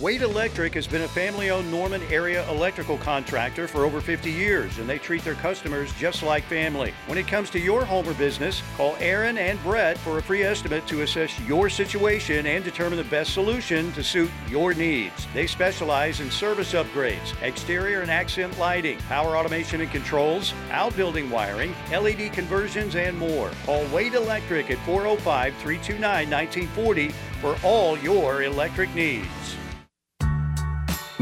Wade Electric has been a family owned Norman area electrical contractor for over 50 years, and they treat their customers just like family. When it comes to your home or business, call Aaron and Brett for a free estimate to assess your situation and determine the best solution to suit your needs. They specialize in service upgrades, exterior and accent lighting, power automation and controls, outbuilding wiring, LED conversions, and more. Call Wade Electric at 405 329 1940 for all your electric needs.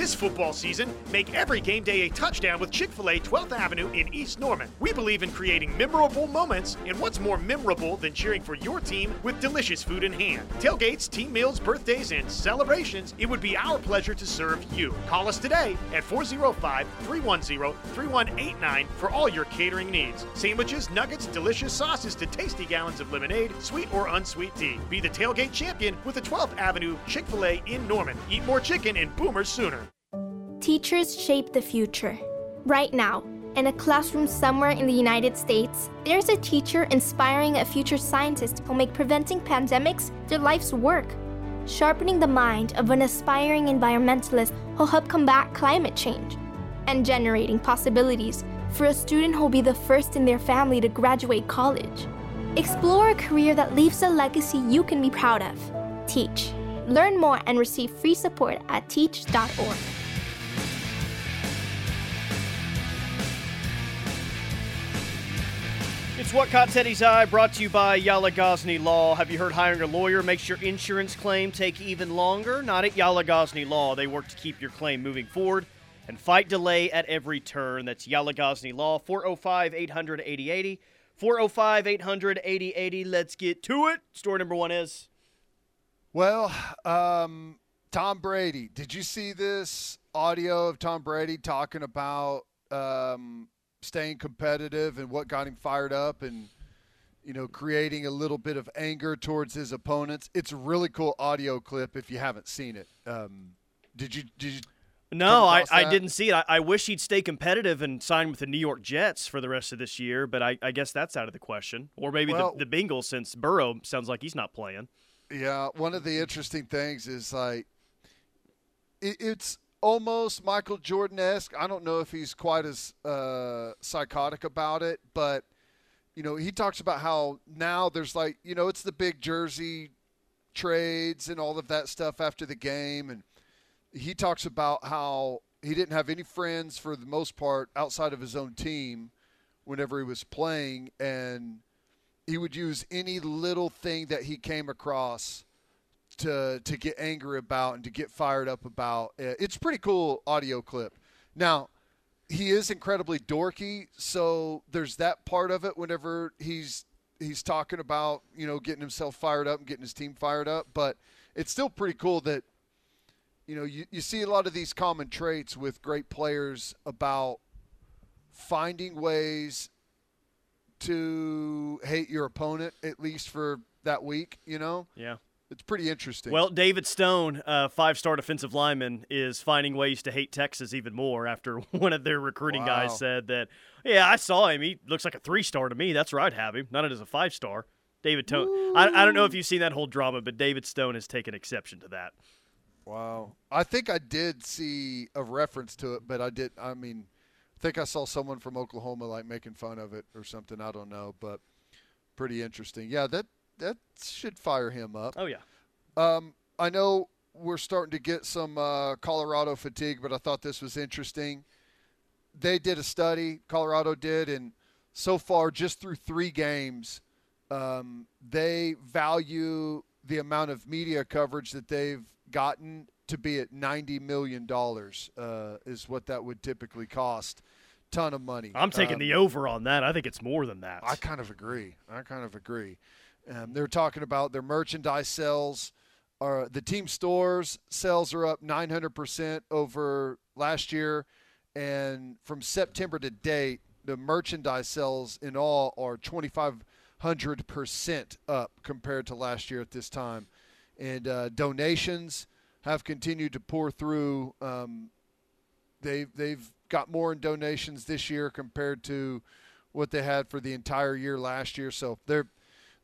This football season, make every game day a touchdown with Chick fil A 12th Avenue in East Norman. We believe in creating memorable moments, and what's more memorable than cheering for your team with delicious food in hand? Tailgates, team meals, birthdays, and celebrations, it would be our pleasure to serve you. Call us today at 405 310 3189 for all your catering needs. Sandwiches, nuggets, delicious sauces to tasty gallons of lemonade, sweet or unsweet tea. Be the tailgate champion with the 12th Avenue Chick fil A in Norman. Eat more chicken and boomers sooner. Teachers shape the future. Right now, in a classroom somewhere in the United States, there's a teacher inspiring a future scientist who'll make preventing pandemics their life's work. Sharpening the mind of an aspiring environmentalist who'll help combat climate change. And generating possibilities for a student who'll be the first in their family to graduate college. Explore a career that leaves a legacy you can be proud of. Teach. Learn more and receive free support at teach.org. It's What Caught Teddy's Eye, brought to you by Yala Gosney Law. Have you heard hiring a lawyer makes your insurance claim take even longer? Not at Yala Gosney Law. They work to keep your claim moving forward and fight delay at every turn. That's Yala Gosney Law, 405 800 8080. 405 800 8080. Let's get to it. Story number one is. Well, um, Tom Brady. Did you see this audio of Tom Brady talking about um, staying competitive and what got him fired up and you know creating a little bit of anger towards his opponents? It's a really cool audio clip if you haven't seen it. Um, did you? Did you? No, I, I didn't see it. I, I wish he'd stay competitive and sign with the New York Jets for the rest of this year, but I, I guess that's out of the question. Or maybe Well- the, the Bengals, since Burrow sounds like he's not playing. Yeah, one of the interesting things is like it, it's almost Michael Jordan esque. I don't know if he's quite as uh, psychotic about it, but you know, he talks about how now there's like you know it's the big jersey trades and all of that stuff after the game, and he talks about how he didn't have any friends for the most part outside of his own team whenever he was playing, and he would use any little thing that he came across to to get angry about and to get fired up about. Uh, It's pretty cool audio clip. Now, he is incredibly dorky, so there's that part of it whenever he's he's talking about, you know, getting himself fired up and getting his team fired up, but it's still pretty cool that you know, you, you see a lot of these common traits with great players about finding ways to hate your opponent at least for that week, you know? Yeah. It's pretty interesting. Well, David Stone, uh, five-star defensive lineman, is finding ways to hate Texas even more after one of their recruiting Wow. guys said that, yeah, I saw him. He looks like a three-star to me. That's where I'd have him, not as a five-star. David Stone. I, I don't know if you've seen that whole drama, but David Stone has taken exception to that. Wow. I think I did see a reference to it, but I did I mean I think I saw someone from Oklahoma like making fun of it or something. I don't know, but pretty interesting. Yeah, that that should fire him up. Oh yeah. Um, I know we're starting to get some uh, Colorado fatigue, but I thought this was interesting. They did a study, Colorado did, and so far, just through three games, um, they value the amount of media coverage that they've gotten to be at ninety million dollars. Uh, is what that would typically cost. Ton of money. I'm taking Um, the over on that. I think it's more than that. I kind of agree. I kind of agree. Um, they're talking about their merchandise sales. Are the team stores sales are up 900% over last year, and from September to date, the merchandise sales in all are 2,500% up compared to last year at this time, and uh, donations have continued to pour through. Um, they've they've got more in donations this year compared to what they had for the entire year last year. So they're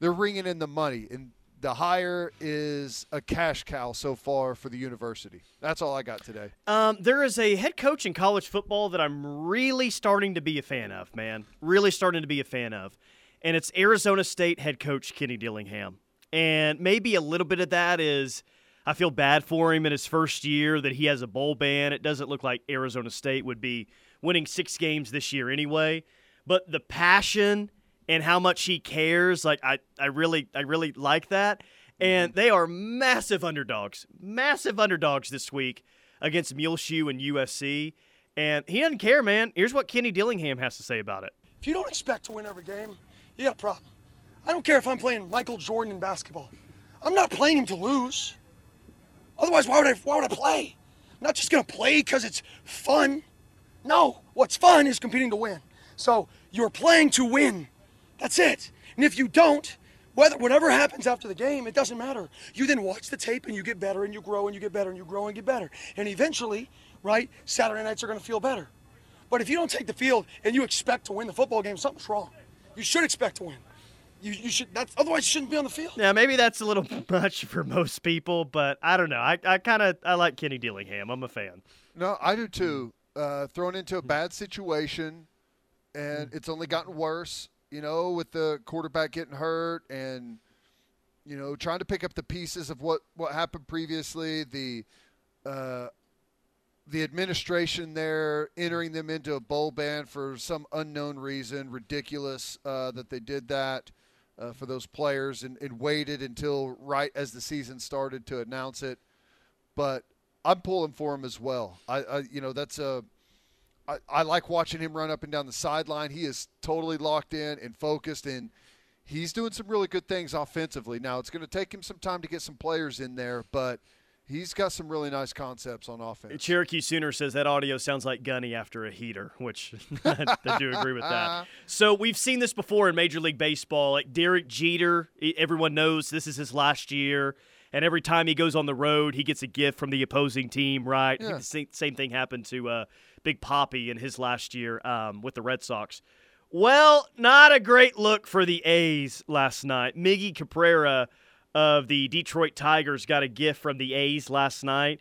they're ringing in the money, and the hire is a cash cow so far for the university. That's all I got today. Um, there is a head coach in college football that I'm really starting to be a fan of, man. Really starting to be a fan of. And it's Arizona State head coach Kenny Dillingham. And maybe a little bit of that is I feel bad for him in his first year that he has a bowl ban. It doesn't look like Arizona State would be winning six games this year anyway. But the passion and how much he cares, like I, I really I really like that. And mm-hmm. they are massive underdogs. Massive underdogs this week against Muleshoe and USC, and he doesn't care, man. Here's what Kenny Dillingham has to say about it. If you don't expect to win every game, you got a problem. I don't care if I'm playing Michael Jordan in basketball. I'm not playing him to lose. Otherwise, why would I? Why would I play? I'm not just gonna play because it's fun. No, what's fun is competing to win. So you're playing to win. That's it. And if you don't, whether whatever happens after the game, it doesn't matter. You then watch the tape and you get better and you grow and you get better and you grow and get better. And eventually, right, Saturday nights are gonna feel better. But if you don't take the field and you expect to win the football game, something's wrong. You should expect to win. You, you should. That's otherwise you shouldn't be on the field. Yeah, maybe that's a little much for most people, but I don't know. I, I kind of I like Kenny Dillingham. I'm a fan. No, I do too. Uh, thrown into a bad situation, and it's only gotten worse. You know, with the quarterback getting hurt, and you know, trying to pick up the pieces of what what happened previously. The uh, the administration there entering them into a bowl ban for some unknown reason, ridiculous uh, that they did that uh, for those players and, and waited until right as the season started to announce it. But I'm pulling for him as well. I, I you know, that's a. I, I like watching him run up and down the sideline. He is totally locked in and focused, and he's doing some really good things offensively. Now it's going to take him some time to get some players in there, but he's got some really nice concepts on offense. Cherokee Sooner says that audio sounds like Gundy after a heater, which I do agree with that. So we've seen this before in Major League Baseball. Like Derek Jeter, everyone knows this is his last year. And every time he goes on the road, he gets a gift from the opposing team, right? Yeah. Same thing happened to uh, Big Papi in his last year um, with the Red Sox. Well, not a great look for the A's last night. Miggy Cabrera of the Detroit Tigers got a gift from the A's last night,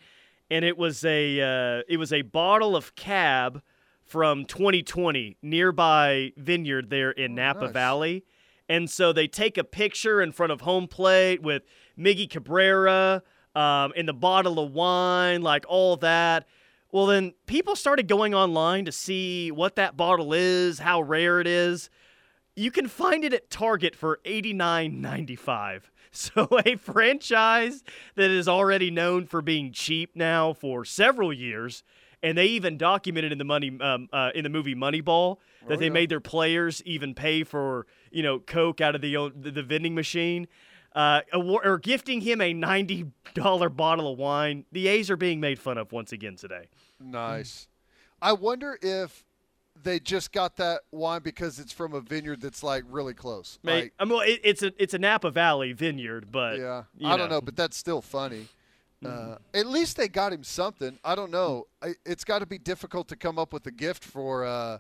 and it was a uh, it was a bottle of cab from 2020 nearby vineyard there in Napa nice. Valley. And so they take a picture in front of home plate with Miggy Cabrera um, and the bottle of wine, like all that. Well, then people started going online to see what that bottle is, how rare it is. You can find it at Target for $89.95. So, a franchise that is already known for being cheap now for several years, and they even documented in the money um, uh, in the movie Moneyball that Oh, they yeah. made their players even pay for you know Coke out of the the, vending machine. Uh, or gifting him a ninety dollar bottle of wine. The A's are being made fun of once again today. Nice. I wonder if they just got that wine because it's from a vineyard that's like really close. May- Like, I mean, it, it's a it's a Napa Valley vineyard, but yeah, I don't know, but that's still funny. Uh, at least they got him something. I don't know. I, it's got to be difficult to come up with a gift for uh,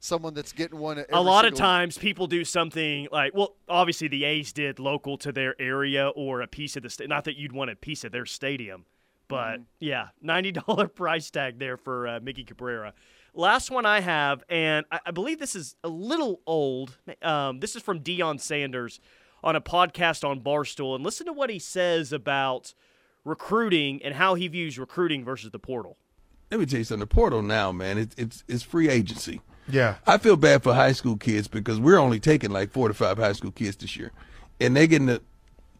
someone that's getting one. A lot of times people do something like well obviously the a's did local to their area or a piece of the state not that you'd want a piece of their stadium but Mm-hmm. yeah $90 price tag there for uh, mickey cabrera last one i have and I, I believe this is a little old um, this is from Deion sanders on a podcast on barstool and listen to what he says about recruiting and how he views recruiting versus the portal Let me tell you something. The portal now, man, it's it's it's free agency. Yeah. I feel bad for high school kids because we're only taking like four to five high school kids this year, and they're getting the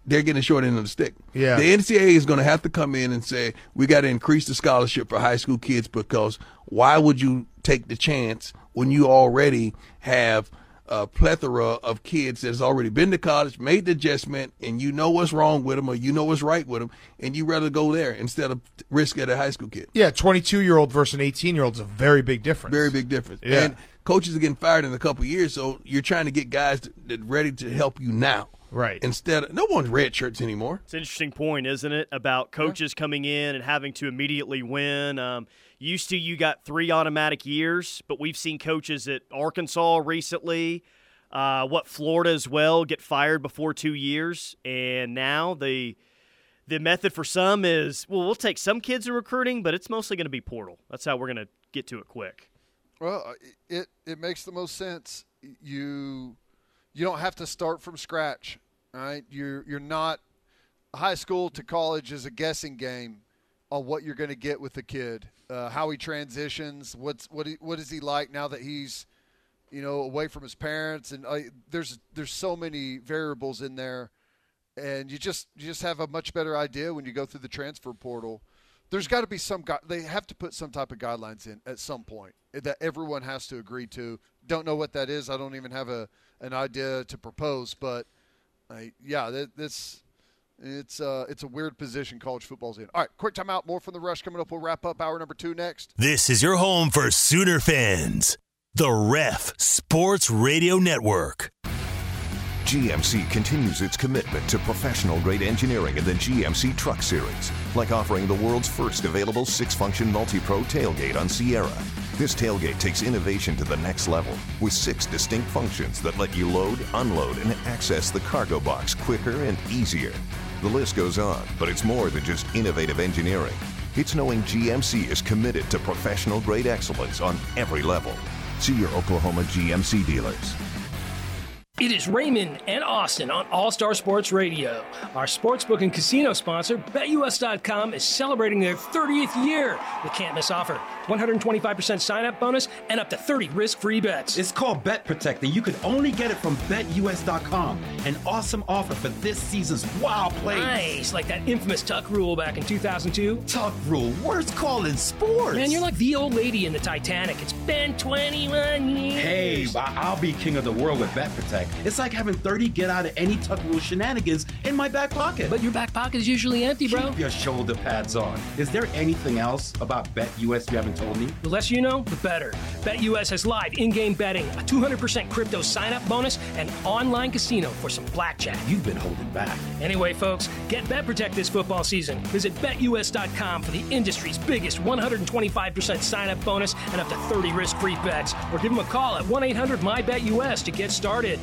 they're getting short end of the stick. Yeah. The NCAA is going to have to come in and say we got to increase the scholarship for high school kids because why would you take the chance when you already have a plethora of kids that's already been to college, made the adjustment, and you know what's wrong with them or you know what's right with them, and you rather go there instead of risk at a high school kid. Yeah, 22 year old versus an 18 year old is a very big difference. Very big difference. Yeah. And coaches are getting fired in a couple of years, so you're trying to get guys that ready to help you now. Right. Instead of no one's red shirts anymore. It's an interesting point, isn't it, about coaches coming in and having to immediately win. Um, used to, you got three automatic years, but we've seen coaches at Arkansas recently, uh, what Florida as well, get fired before two years, and now the the method for some is well, we'll take some kids in recruiting, but it's mostly going to be portal. That's how we're going to get to it quick. Well, uh, it it makes the most sense. You you don't have to start from scratch, right? You're you're not high school to college is a guessing game on what you're going to get with the kid, uh, how he transitions, what's what he, what is he like now that he's you know away from his parents, and uh, there's there's so many variables in there, and you just you just have a much better idea when you go through the transfer portal. There's got to be some gui- they have to put some type of guidelines in at some point that everyone has to agree to. Don't know what that is. I don't even have a an idea to propose, but yeah, that, that's it's uh, it's a weird position college football's in. All right, quick timeout. More from the rush coming up. We'll wrap up hour number two next. This is your home for Sooner fans. The Ref Sports Radio Network. GMC continues its commitment to professional grade engineering in the GMC Truck Series, like offering the world's first available six function multi pro tailgate on Sierra. This tailgate takes innovation to the next level with six distinct functions that let you load, unload, and access the cargo box quicker and easier. The list goes on, but it's more than just innovative engineering. It's knowing GMC is committed to professional grade excellence on every level. See your Oklahoma GMC dealers. It is Raymond and Austin on All Star Sports Radio. Our sportsbook and casino sponsor, BetUS.com, is celebrating their 30th year with can't miss offer 125% sign up bonus and up to 30 risk free bets. It's called Bet Protect, and you can only get it from BetUS.com. An awesome offer for this season's wild plays. Nice, like that infamous Tuck rule back in 2002. Tuck rule, worst call in sports. Man, you're like the old lady in the Titanic. It's been 21 years. Hey, I'll be king of the world with Bet Protect. It's like having 30 get out of any tuck rule shenanigans in my back pocket. But your back pocket is usually empty, bro. Keep your shoulder pads on. Is there anything else about Bet US you haven't told me? The less you know, the better. BetUS has live in-game betting, a 200% crypto sign-up bonus, and online casino for some blackjack. You've been holding back. Anyway, folks, get Bet Protect this football season. Visit BetUS.com for the industry's biggest 125% sign-up bonus and up to 30 risk-free bets, or give them a call at 1-800-MyBetUS to get started.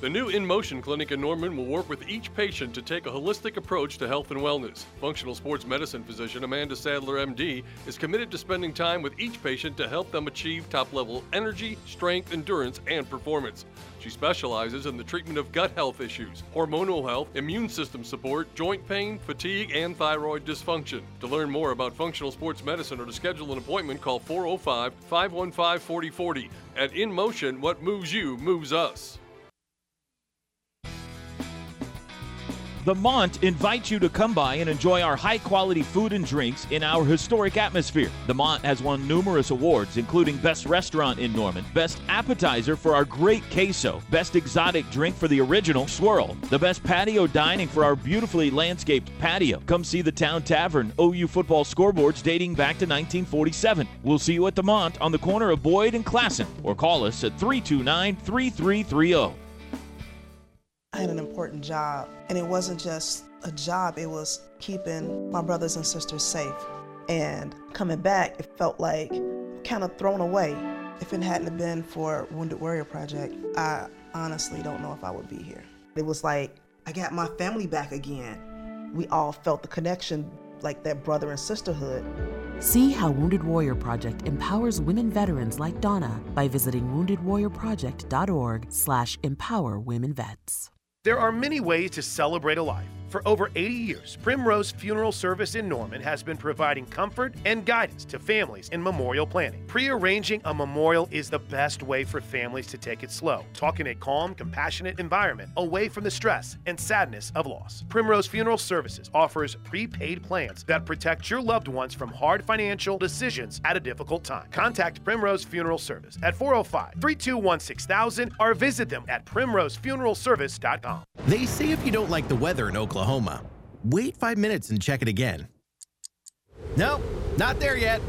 The new In Motion clinic in Norman will work with each patient to take a holistic approach to health and wellness. Functional sports medicine physician Amanda Sadler, MD, is committed to spending time with each patient to help them achieve top level energy, strength, endurance, and performance. She specializes in the treatment of gut health issues, hormonal health, immune system support, joint pain, fatigue, and thyroid dysfunction. To learn more about functional sports medicine or to schedule an appointment, call 405 515 4040. At In Motion, what moves you moves us. The Mont invites you to come by and enjoy our high quality food and drinks in our historic atmosphere. The Mont has won numerous awards, including Best Restaurant in Norman, Best Appetizer for our great queso, Best Exotic Drink for the original swirl, the Best Patio Dining for our beautifully landscaped patio. Come see the Town Tavern OU football scoreboards dating back to 1947. We'll see you at the Mont on the corner of Boyd and Classen, or call us at 329 3330. I had an important job, and it wasn't just a job, it was keeping my brothers and sisters safe. And coming back, it felt like kind of thrown away. If it hadn't been for Wounded Warrior Project, I honestly don't know if I would be here. It was like I got my family back again. We all felt the connection, like that brother and sisterhood. See how Wounded Warrior Project empowers women veterans like Donna by visiting woundedwarriorproject.org slash empower women vets. There are many ways to celebrate a life. For over 80 years, Primrose Funeral Service in Norman has been providing comfort and guidance to families in memorial planning. Pre-arranging a memorial is the best way for families to take it slow, talk in a calm, compassionate environment away from the stress and sadness of loss. Primrose Funeral Services offers prepaid plans that protect your loved ones from hard financial decisions at a difficult time. Contact Primrose Funeral Service at 405-321-6000 or visit them at primrosefuneralservice.com. They say if you don't like the weather in Oklahoma, wait five minutes and check it again. Nope, not there yet.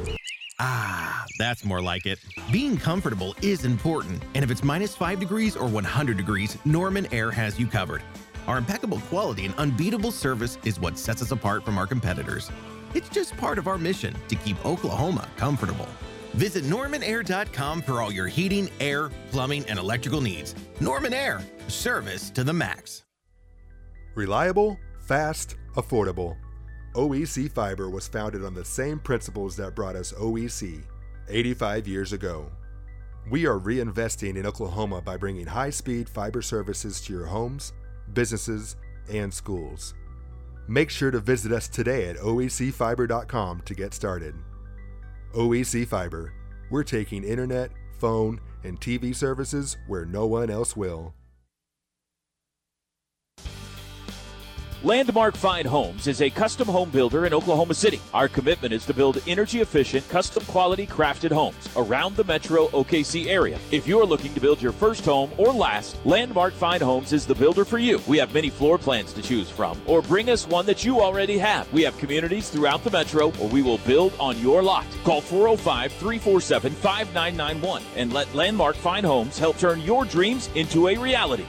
Ah, that's more like it. Being comfortable is important, and if it's minus 5 degrees or 100 degrees, Norman Air has you covered. Our impeccable quality and unbeatable service is what sets us apart from our competitors. It's just part of our mission to keep Oklahoma comfortable. Visit normanair.com for all your heating, air, plumbing, and electrical needs. Norman Air, service to the max. Reliable, fast, affordable. OEC Fiber was founded on the same principles that brought us OEC 85 years ago. We are reinvesting in Oklahoma by bringing high speed fiber services to your homes, businesses, and schools. Make sure to visit us today at oecfiber.com to get started. OEC Fiber, we're taking internet, phone, and TV services where no one else will. Landmark Fine Homes is a custom home builder in Oklahoma City. Our commitment is to build energy efficient, custom quality crafted homes around the metro OKC area. If you're looking to build your first home or last, Landmark Fine Homes is the builder for you. We have many floor plans to choose from, or bring us one that you already have. We have communities throughout the metro, or we will build on your lot. Call 405 347 5991 and let Landmark Fine Homes help turn your dreams into a reality.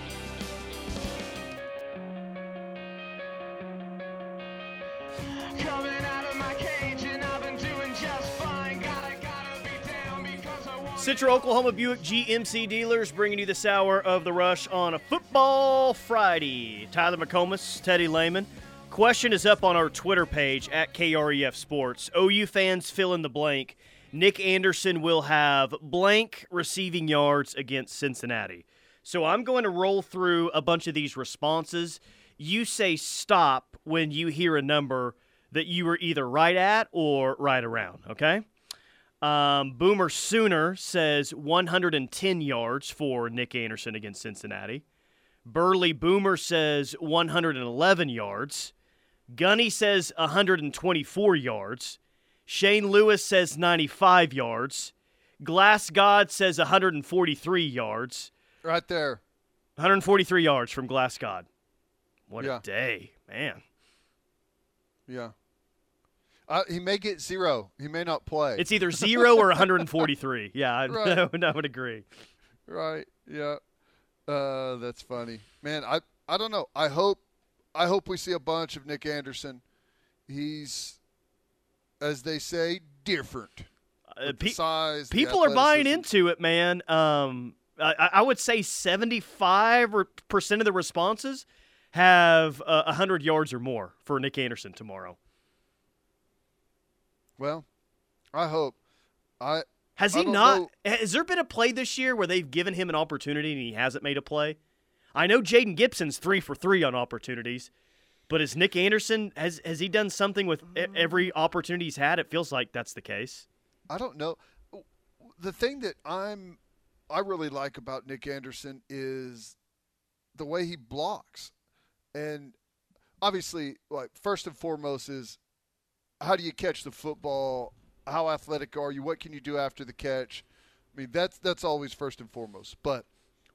Central Oklahoma Buick GMC dealers bringing you this hour of the rush on a football Friday. Tyler McComas, Teddy Lehman. Question is up on our Twitter page at KREF Sports. OU fans fill in the blank. Nick Anderson will have blank receiving yards against Cincinnati. So I'm going to roll through a bunch of these responses. You say stop when you hear a number that you were either right at or right around, okay? Um, Boomer Sooner says 110 yards for Nick Anderson against Cincinnati. Burley Boomer says 111 yards. Gunny says 124 yards. Shane Lewis says 95 yards. Glass God says 143 yards. Right there. 143 yards from Glass God. What Yeah. a day, man. Yeah. Uh, he may get zero. He may not play. It's either zero or 143. Yeah, I, Right. I, would, I would agree. Right. Yeah. Uh, that's funny, man. I I don't know. I hope I hope we see a bunch of Nick Anderson. He's, as they say, different. Uh, pe- size. People are buying into it, man. Um, I, I would say 75 or- percent of the responses have uh, 100 yards or more for Nick Anderson tomorrow. Well, I hope. I Has I he don't know. Has there been a play this year where they've given him an opportunity and he hasn't made a play? I know Jayden Gibson's three for three on opportunities, but is Nick Anderson has has he done something with e- mm. every opportunity he's had? It feels like that's the case. I don't know. The thing that I'm I really like about Nick Anderson is the way he blocks. And obviously, like first and foremost is how do you catch the football? How athletic are you? What can you do after the catch? I mean, that's that's always first and foremost. But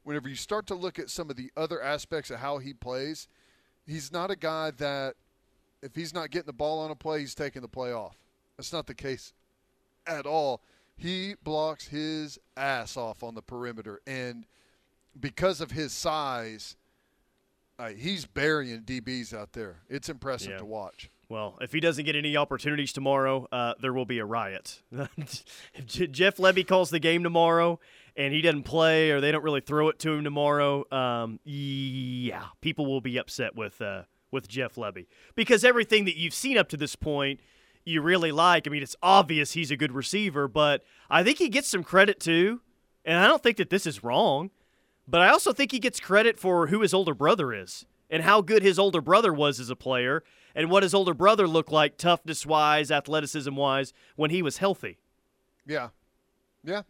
whenever you start to look at some of the other aspects of how he plays, he's not a guy that if he's not getting the ball on a play, he's taking the play off. That's not the case at all. He blocks his ass off on the perimeter, and because of his size, uh, he's burying DBs out there. It's impressive Yeah. to watch. Well, if he doesn't get any opportunities tomorrow, uh, there will be a riot. if Jeff Lebby calls the game tomorrow and he doesn't play or they don't really throw it to him tomorrow, um, yeah, people will be upset with uh, with Jeff Lebby because everything that you've seen up to this point, you really like. I mean, it's obvious he's a good receiver, but I think he gets some credit too, and I don't think that this is wrong. But I also think he gets credit for who his older brother is and how good his older brother was as a player and what his older brother looked like toughness wise, athleticism wise when he was healthy. Yeah, yeah.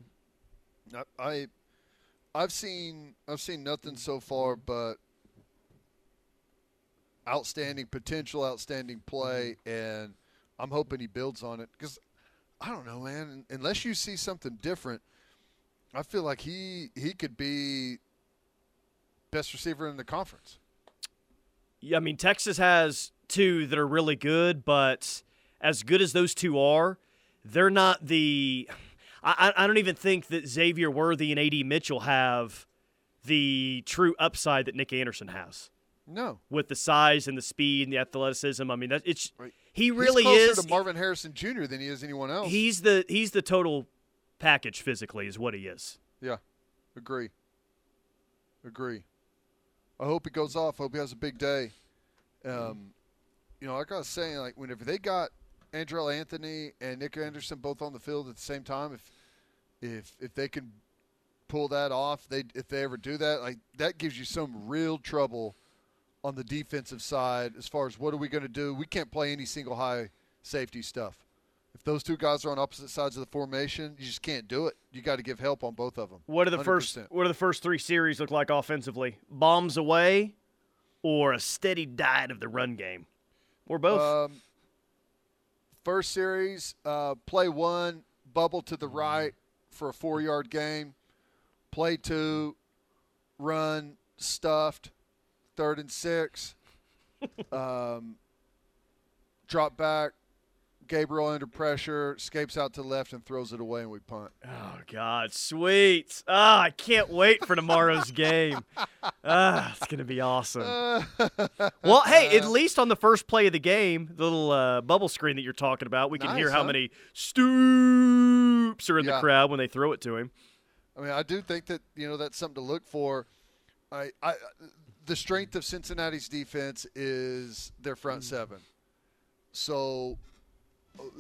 I, I I've seen I've seen nothing so far but outstanding potential, outstanding play, and I'm hoping he builds on it because I don't know, man. Unless you see something different, I feel like he he could be best receiver in the conference. Yeah, I mean, Texas has two that are really good, but as good as those two are, they're not the. I, I don't even think that Xavier Worthy and AD Mitchell have the true upside that Nick Anderson has. No. With the size and the speed and the athleticism, I mean, that it's he He's really closer is. to Marvin Harrison Jr. than he is anyone else. He's the he's the total package physically, is what he is. Yeah, agree. Agree. I hope he goes off. I hope he has a big day. Um, you know, like I was saying, like whenever they got Andrel Anthony and Nick Anderson both on the field at the same time, if if if they can pull that off, they if they ever do that, like that gives you some real trouble on the defensive side as far as what are we going to do? We can't play any single high safety stuff. If those two guys are on opposite sides of the formation, you just can't do it. You got to give help on both of them. What do the first 100%. What do the first three series look like offensively? Bombs away, or a steady diet of the run game, or both? Um, first series, uh, play one, bubble to the right for a four yard gain. Play two, run stuffed, third and six. um, drop back. Gabriel under pressure, escapes out to the left and throws it away, and we punt. Oh God, sweet! Ah, I can't wait for tomorrow's game. Ah, it's gonna be awesome. well, hey, at least on the first play of the game, the little uh, bubble screen that you're talking about, we can Nice, hear how huh? many stoops are in the crowd when they throw it to him. I mean, I do think that you know that's something to look for. I, I, the strength of Cincinnati's defense is their front seven. So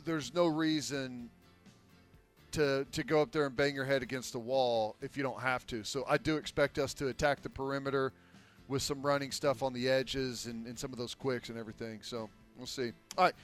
there's no reason to to go up there and bang your head against the wall if you don't have to. So I do expect us to attack the perimeter with some running stuff on the edges and, and some of those quicks and everything. So we'll see. All right,